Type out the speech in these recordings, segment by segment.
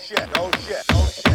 shit, oh shit, oh shit.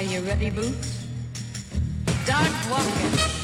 You ready, Boots? Start walking.